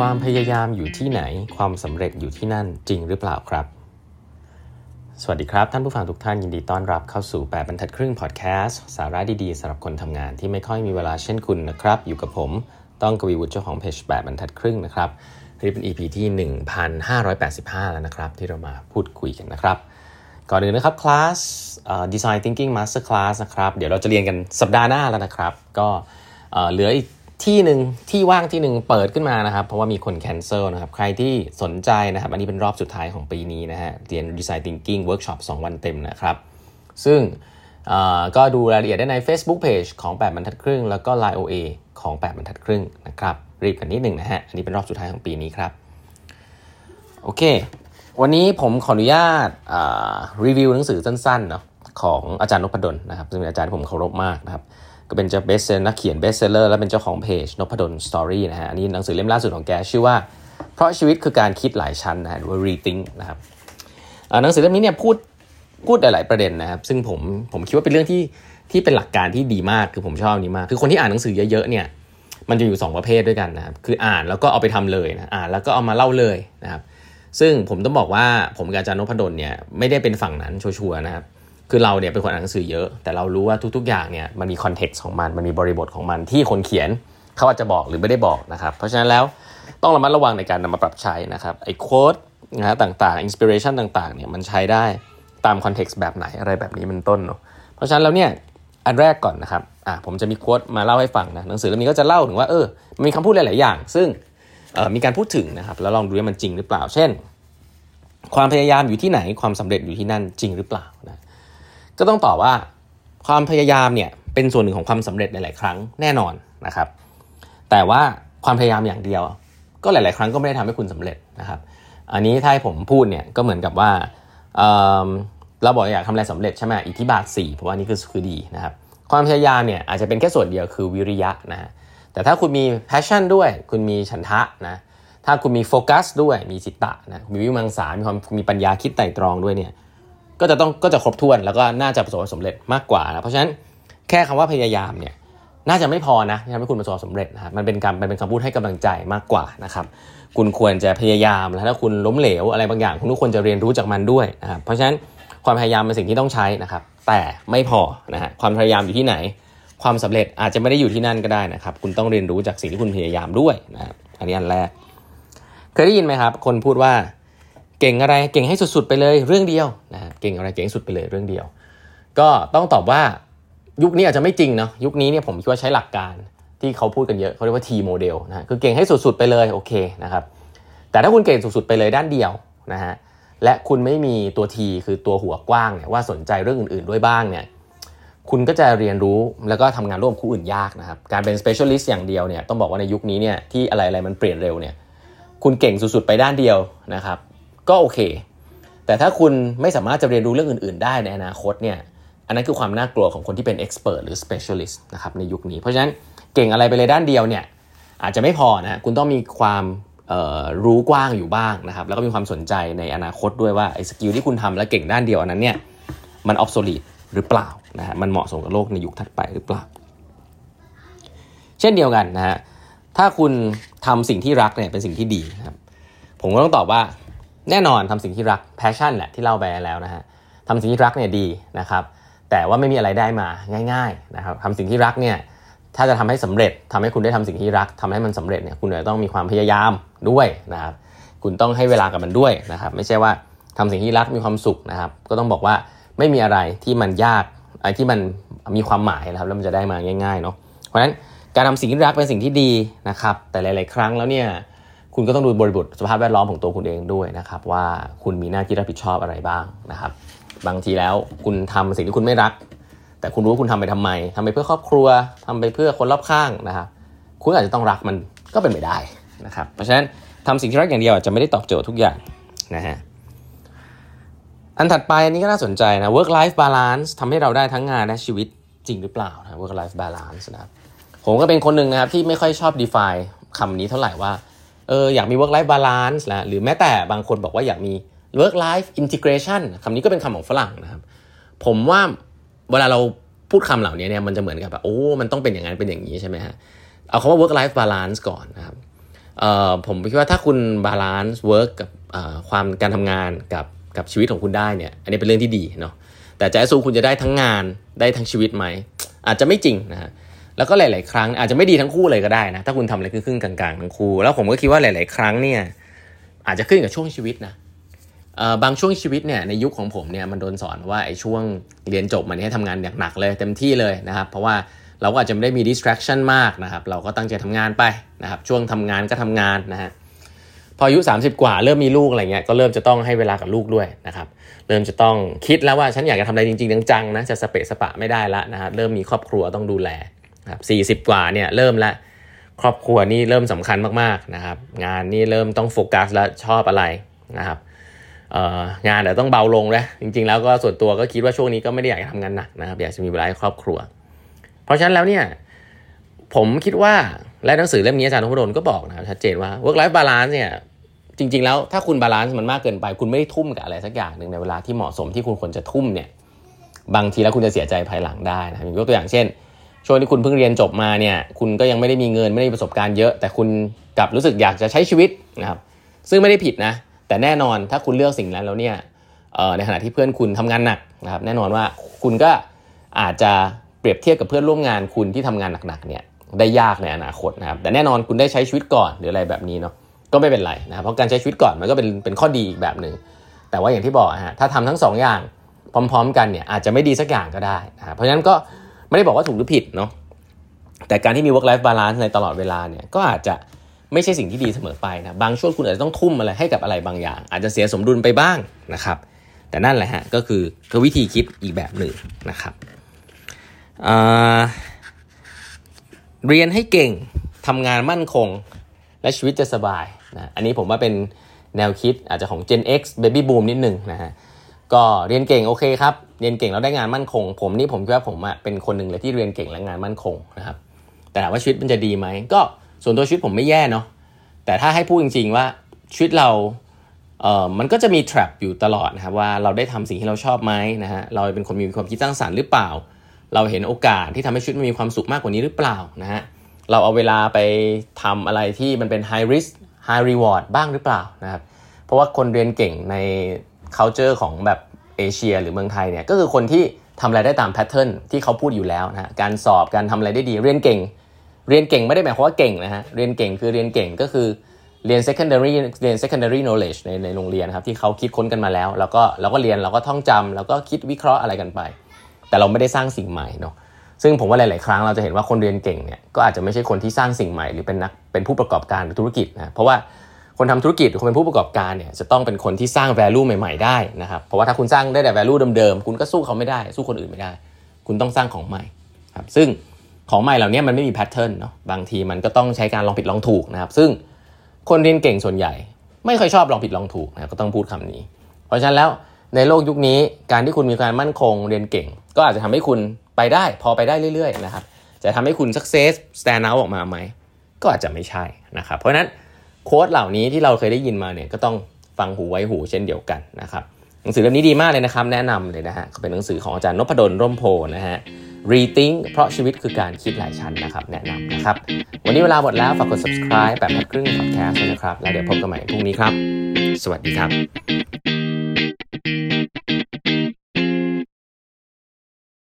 ความพยายามอยู่ที่ไหน ความสำเร็จอยู่ที่นั่นจริงหรือเปล่าครับ สวัสดีครับ ท่านผู้ฟังทุกท่านยินดีต้อนรับเข้าสู่ 8บรรทัดครึ่งพอดแคสต์สาระดีๆสำหรับคนทำงานที่ไม่ค่อยมีเวลาเช่นคุณนะครับ อยู่กับผมต้องกวีวุฒิเจ้าของเพจ8บรรทัดครึ่งนะครับนี่เป็น EP ที่ 1585 แล้วนะครับ ที่เรามาพูดคุยกันนะครับ ก่อนอื่นนะครับคลาส Design Thinking Master Class นะครับ เดี๋ยวเราจะเรียนกันสัปดาห์หน้าแล้วนะครับ ก็เหลืออีก ที่หนึ่งที่ว่างที่หนึ่งเปิดขึ้นมานะครับ เพราะว่ามีคนแคนเซิลนะครับ ใครที่สนใจนะครับ อันนี้เป็นรอบสุดท้ายของปีนี้นะฮะเรียน Design Thinking Workshop 2 วันเต็มนะครับ ซึ่งก็ดูรายละเอียดได้ใน Facebook Page ของ 8 บรรทัดครึ่ง แล้วก็ Line OA ของ 8 บรรทัดครึ่งนะครับ รีบกันนิดหนึ่งนะฮะ อันนี้เป็นรอบสุดท้ายของปีนี้ครับ โอเค วันนี้ผมขออนุญาตรีวิวหนังสือสั้นๆเนาะของอาจารย์นพดลนะครับ ซึ่งเป็นอาจารย์ผมเคารพมากนะครับ ก็เป็นเจ้า best seller นักเขียน best seller และเป็นเจ้าของเพจนพดล story นะฮะอันนี้หนังสือเล่มล่าสุดของแกชื่อว่า เพราะชีวิตคือการคิดหลายชั้นนะฮะหรือว่า rethink นะครับหนังสือเล่มนี้เนี่ยพูดพูดหลาย ๆ ประเด็นนะครับ ซึ่งผมผมคิดว่าเป็นเรื่องที่ที่เป็นหลักการที่ดีมากคือผมชอบนี้มากคือคนที่อ่านหนังสือเยอะๆเนี่ยมันจะอยู่ 2 ประเภทด้วยกันนะครับคืออ่านแล้วก็เอาไปทำเลยนะอ่านแล้วก็เอามาเล่าเลยนะครับซึ่งผมต้องบอกว่าผมกับอาจารย์นพดลเนี่ยไม่ได้เป็นฝั่งนั้นชัวร์นะครับ คือเราเนี่ยเป็นคนอ่านหนังสือเยอะ แต่เรารู้ว่าทุก ๆ อย่างเนี่ยมันมี context ของมันมันมีบริบทของมันที่คนเขียนเขาอาจจะบอกหรือไม่ได้บอกนะครับ เพราะฉะนั้นแล้วต้องระมัดระวังในการนำมาปรับใช้นะครับไอ้ quote นะฮะต่างๆ inspiration ต่างๆเนี่ยมันใช้ได้ตาม context แบบไหนอะไรแบบนี้เป็นต้นเนาะเพราะฉะนั้นแล้วเนี่ยอันแรกก่อนนะครับอะผมจะมี quote มาเล่าให้ฟังนะหนังสือเล่มนี้ก็จะเล่าถึงว่าเออมันมีคำพูดหลายๆอย่าง ซึ่งเอ่อมีการพูดถึงนะครับแล้วลองดูว่ามันจริงหรือเปล่า เช่น ความพยายามอยู่ที่ไหนความสำเร็จอยู่ที่นั่นจริงหรือเปล่านะ ก็ต้องตอบว่าความพยายามเนี่ยเป็นส่วนหนึ่งของความสำเร็จหลาย ๆ ครั้งแน่นอนนะครับ แต่ว่าความพยายามอย่างเดียว ก็หลาย ๆ ครั้งก็ไม่ได้ทำให้คุณสำเร็จนะครับ อันนี้ถ้าให้ผมพูดเนี่ยก็เหมือนกับว่าเเราบอกอยากทำอะไรสำเร็จใช่ไหมอิทธิบาท4เพราะว่านี่คือคือดีนะครับ ความพยายามเนี่ยอาจจะเป็นแค่ส่วนเดียวคือวิริยะนะฮะแต่ถ้าคุณมี passion ด้วย คุณมีฉันทะนะถ้าคุณมีโฟกัสด้วยมีจิตตะนะมีวิมังสามีความมีปัญญาคิดไต่ตรองด้วยเนี่ย ก็จะต้องก็จะครบถ้วนแล้วก็น่าจะประสบความสำเร็จมากกว่านะเพราะฉะนั้นแค่คำว่าพยายามเนี่ยน่าจะไม่พอนะที่ทำให้คุณประสบความสำเร็จนะครับมันเป็นการมันเป็นคำพูดให้กำลังใจมากกว่านะครับคุณควรจะพยายามแล้วถ้าคุณล้มเหลวอะไรบางอย่างคุณทุกคนจะเรียนรู้จากมันด้วยนะครับเพราะฉะนั้นความพยายามเป็นสิ่งที่ต้องใช้นะครับ แต่ไม่พอนะฮะความพยายามอยู่ที่ไหน ความสำเร็จอาจจะไม่ได้อยู่ที่นั่นก็ได้นะครับ คุณต้องเรียนรู้จากสิ่งที่คุณพยายามด้วยนะอันนี้อันแรก เคยได้ยินไหมครับ คนพูดว่า เก่งอะไรเก่งให้สุดๆไปเลยเรื่องเดียวนะเก่งอะไรเก่งสุดไปเลยเรื่องเดียว ก็ต้องตอบว่ายุคนี้อาจจะไม่จริงเนาะยุคนี้เนี่ยผมคิดว่าใช้หลักการที่เขาพูดกันเยอะเขาเรียกว่า T โมเดลนะคือเก่งให้สุดๆไปเลยโอเคนะครับแต่ถ้าคุณเก่งสุดๆไปเลยด้านเดียวนะฮะและคุณไม่มีตัว T คือตัวหัวกว้างเนี่ยว่าสนใจเรื่องอื่นๆด้วยบ้างเนี่ยคุณก็จะเรียนรู้แล้วก็ทำงานร่วมคู่อื่นยากนะครับการเป็น specialist อย่างเดียวเนี่ยต้องบอกว่าในยุคนี้เนี่ยที่อะไรๆมันเปลี่ยนเร็วเนี่ยคุณเก่งสุดๆไปด้านเดียวนะครับ ก็โอเค แต่ถ้าคุณไม่สามารถจะเรียนรู้เรื่องอื่น ๆ ได้ในอนาคตเนี่ยอันนั้นคือความน่ากลัวของคนที่เป็น expert หรือ specialist นะครับในยุคนี้ เพราะฉะนั้นเก่งอะไรไปเลยด้านเดียวเนี่ยอาจจะไม่พอนะคุณต้องมีความรู้กว้างอยู่บ้างนะครับแล้วก็มีความสนใจในอนาคตด้วยว่าไอ้สกิลที่คุณทำแล้วเก่งด้านเดียวอันนั้นเนี่ยมัน obsolete หรือเปล่านะฮะมันเหมาะสมกับโลกในยุคถัดไปหรือเปล่า เช่นเดียวกันนะฮะถ้าคุณทำสิ่งที่รักเนี่ยเป็นสิ่งที่ดีนะครับผมก็ต้องตอบว่า แน่นอนทำสิ่งที่รัก passion แหละที่เล่าไปแล้วนะฮะทำสิ่งที่รักเนี่ยดีนะครับ แต่ว่าไม่มีอะไรได้มาง่าย ๆนะครับทำสิ่งที่รักเนี่ยถ้าจะทำให้สำเร็จทำให้คุณได้ทำสิ่งที่รักทำให้มันสำเร็จเนี่ยคุณจะต้องมีความพยายามด้วยนะครับคุณต้องให้เวลากับมันด้วยนะครับ ไม่ใช่ว่าทำสิ่งที่รักมีความสุขนะครับ ก็ต้องบอกว่าไม่มีอะไรที่มันยากอะไรที่มันมีความหมายนะครับแล้วมันจะได้มาง่ายๆเนาะเพราะฉะนั้นการทำสิ่งที่รักเป็นสิ่งที่ดีนะครับ แต่หลาย ๆ ครั้งแล้วเนี่ย คุณก็ต้องดูบริบทสภาพแวดล้อมของตัวคุณเองด้วยนะครับ ว่าคุณมีหน้าที่รับผิดชอบอะไรบ้างนะครับ บางทีแล้วคุณทำสิ่งที่คุณไม่รัก แต่คุณรู้ว่าคุณทำไปทำไมทำไปเพื่อครอบครัวทำไปเพื่อคนรอบข้างนะครับ คุณอาจจะต้องรักมันก็เป็นไปได้นะครับ เพราะฉะนั้นทำสิ่งที่รักอย่างเดียวจะไม่ได้ตอบโจทย์ทุกอย่างนะฮะอันถัดไปอันนี้ก็น่าสนใจนะ work life balance ทำให้เราได้ทั้งงานและชีวิตจริงหรือเปล่านะ work life balance นะครับผมก็เป็นคนหนึ่งนะครับที่ไม่ค่อยชอบ define คำนี้เท่าไหร่ว่า เอออยากมี work life balance นะหรือแม้แต่บางคนบอกว่าอยากมี work life integration คำนี้ก็เป็นคำของฝรั่งนะครับ ผมว่าเวลาเราพูดคำเหล่านี้เนี่ยมันจะเหมือนกับแบบโอ้ มันต้องเป็นอย่างนั้นเป็นอย่างนี้ใช่ไหมฮะ เอาคำว่า work life balance ก่อนนะครับเออผมคิดว่าถ้าคุณ balance work กับความการทำงานกับกับชีวิตของคุณได้เนี่ย อันนี้เป็นเรื่องที่ดีเนาะแต่จะสู้คุณจะได้ทั้งงานได้ทั้งชีวิตไหม อาจจะไม่จริงนะฮะ แล้วก็หลาย ๆ ครั้งอาจจะไม่ดีทั้งคู่เลยก็ได้นะ ถ้าคุณทำอะไรครึ่งๆกลางๆทั้งคู่ แล้วผมก็คิดว่าหลาย ๆ ครั้งเนี่ยอาจจะขึ้นกับช่วงชีวิตนะบางช่วงชีวิตเนี่ยในยุคของผมเนี่ยมันโดนสอนว่าไอ้ช่วงเรียนจบมันให้ทำงานอย่างหนักเลยเต็มที่เลยนะครับ เพราะว่าเราก็อาจจะไม่ได้มี distraction มากนะครับ เราก็ตั้งใจทำงานไปนะครับ ช่วงทำงานก็ทำงานนะฮะพออายุ 30 กว่าเริ่มมีลูกอะไรเงี้ยก็เริ่มจะต้องให้เวลากับลูกด้วยนะครับ เริ่มจะต้องคิดแล้วว่าฉันอยากจะทำอะไรจริงๆจังๆนะจะสเปะสปะไม่ได้ละนะครับเริ่มมีครอบครัวต้องดูแล นะครับ40 กว่าเนี่ยเริ่มละครอบครัวนี่เริ่มสำคัญมากๆนะครับ งานนี่เริ่มต้องโฟกัสและชอบอะไรนะครับงานเดี๋ยวต้องเบาลงแล้วจริง ๆ แล้วก็ส่วนตัวก็คิดว่าช่วงนี้ก็ไม่ได้อยากทำงานหนักนะครับอยากจะมีเวลาให้ครอบครัว เพราะฉะนั้นแล้วเนี่ยผมคิดว่าและหนังสือเล่มนี้อาจารย์นพดลก็บอกนะชัดเจนว่า work life balance เนี่ยจริง ๆ แล้วถ้าคุณบาลานซ์มันมากเกินไป คุณไม่ได้ทุ่มกับอะไรสักอย่างหนึ่งในเวลาที่เหมาะสมที่คุณควรจะทุ่มเนี่ยบางทีแล้วคุณจะเสียใจภายหลังได้นะยกตัวอย่างเช่น ช่วงที่คุณเพิ่งเรียนจบมาเนี่ยคุณก็ยังไม่ได้มีเงินไม่ได้มีประสบการณ์เยอะ แต่คุณกลับรู้สึกอยากจะใช้ชีวิตนะครับซึ่งไม่ได้ผิดนะ แต่แน่นอนถ้าคุณเลือกสิ่งนั้นแล้วเนี่ยในขณะที่เพื่อนคุณทำงานหนักนะครับแน่นอนว่าคุณก็อาจจะเปรียบเทียบกับเพื่อนร่วมงานคุณที่ทำงานหนักๆเนี่ยได้ยากในอนาคตนะครับแต่แน่นอนคุณได้ใช้ชีวิตก่อนหรืออะไรแบบนี้เนาะก็ไม่เป็นไรนะรเพราะการใช้ชีวิตก่อนมันก็เป็นเป็นข้อดีอีกแบบหนึ่งแต่ว่าอย่างที่บอกฮะถ้าทำทั้ง2ออย่างพร้อม ๆ กันเนี่ยอาจจะไม่ดีสักอย่างก็ได้นะเพราะฉะนั้นก็ ไม่ได้บอกว่าถูกหรือผิดเนาะแต่การที่มี work life balance ในตลอดเวลาเนี่ยก็อาจจะไม่ใช่สิ่งที่ดีเสมอไปนะบางช่วงคุณอาจจะต้องทุ่มอะไรให้กับอะไรบางอย่าง อาจจะเสียสมดุลไปบ้างนะครับ แต่นั่นแหละฮะก็คือคือวิธีคิดอีกแบบหนึ่งนะครับเรียนให้เก่งทำงานมั่นคง และชีวิตจะสบายนะอันนี้ผมว่าเป็นแนวคิดอาจจะของ Gen X Baby Boom นิดหนึ่งนะฮะก็เรียนเก่งโอเคครับ รียนเก่งแล้วได้งานมั่นคง ผมนี่ผมคิดว่าผมอะเป็นคนหนึ่งเลยที่เรียนเก่งและงานมั่นคงนะครับ แต่ถามว่าชีวิตมันจะดีไหมก็ส่วนตัวชีวิตผมไม่แย่เนาะแต่ถ้าให้พูดจริง ๆ ว่าชีวิตเราเอ่อมันก็จะมี trap อยู่ตลอดนะครับว่าเราได้ทำสิ่งที่เราชอบไหมนะฮะเราเป็นคนมีความคิดสร้างสรรค์หรือเปล่า เราเห็นโอกาสที่ทำให้ชีวิตมันมีความสุขมากกว่านี้หรือเปล่านะฮะเราเอาเวลาไปทำอะไรที่มันเป็น high risk high reward บ้างหรือเปล่านะครับเพราะว่าคนเรียนเก่งใน culture ของแบบ เอเชียหรือเมืองไทยเนี่ยก็คือคนที่ทำอะไรได้ตามแพทเทิร์นที่เขาพูดอยู่แล้วนะการสอบการทำอะไรได้ดีเรียนเก่ง เรียนเก่งไม่ได้หมายความว่าเก่งนะฮะเรียนเก่งคือเรียนเก่งก็คือเรียน secondary เรียน secondary knowledge ในในโรงเรียนครับที่เขาคิดค้นกันมาแล้ว แล้วก็เราก็เรียนเราก็ท่องจำแล้วก็คิดวิเคราะห์อะไรกันไป แต่เราไม่ได้สร้างสิ่งใหม่เนาะซึ่งผมว่าหลาย ๆ ครั้งเราจะเห็นว่าคนเรียนเก่งเนี่ยก็อาจจะไม่ใช่คนที่สร้างสิ่งใหม่หรือเป็นนักเป็นผู้ประกอบการหรือธุรกิจนะเพราะว่า คนทำธุรกิจหรือคนเป็นผู้ประกอบการเนี่ยจะต้องเป็นคนที่สร้าง value ใหม่ ๆ ได้นะครับเพราะว่าถ้าคุณสร้างได้แต่ value เดิมๆคุณก็สู้เขาไม่ได้ สู้คนอื่นไม่ได้ คุณต้องสร้างของใหม่ครับซึ่งของใหม่เหล่านี้มันไม่มีแพทเทิร์นเนาะบางทีมันก็ต้องใช้การลองผิดลองถูกนะครับ ซึ่งคนเรียนเก่งส่วนใหญ่ ไม่ค่อยชอบลองผิดลองถูกนะก็ต้องพูดคำนี้ เพราะฉะนั้นแล้วในโลกยุคนี้การที่คุณมีการมั่นคงเรียนเก่ง ก็อาจจะทำให้คุณไปได้พอไปได้เรื่อยๆนะครับจะทำให้คุณ success stand out ออกมาไหมก็อาจจะไม่ใช่นะครับเพราะฉะนั้น โค้ดเหล่านี้ที่เราเคยได้ยินมาเนี่ยก็ต้องฟังหูไว้หูเช่นเดียวกันนะครับหนังสือเล่มนี้ดีมากเลยนะครับ แนะนำเลยนะฮะเป็นหนังสือของอาจารย์นพดลร่มโพนะฮะ Rethink เพราะชีวิตคือการคิดหลายชั้นนะครับแนะนำนะครับ วันนี้เวลาหมดแล้วฝากกด subscribe แบบพัดครึ่ง podcast นะครับ แล้วเดี๋ยวพบกันใหม่พรุ่งนี้ครับ สวัสดีครับ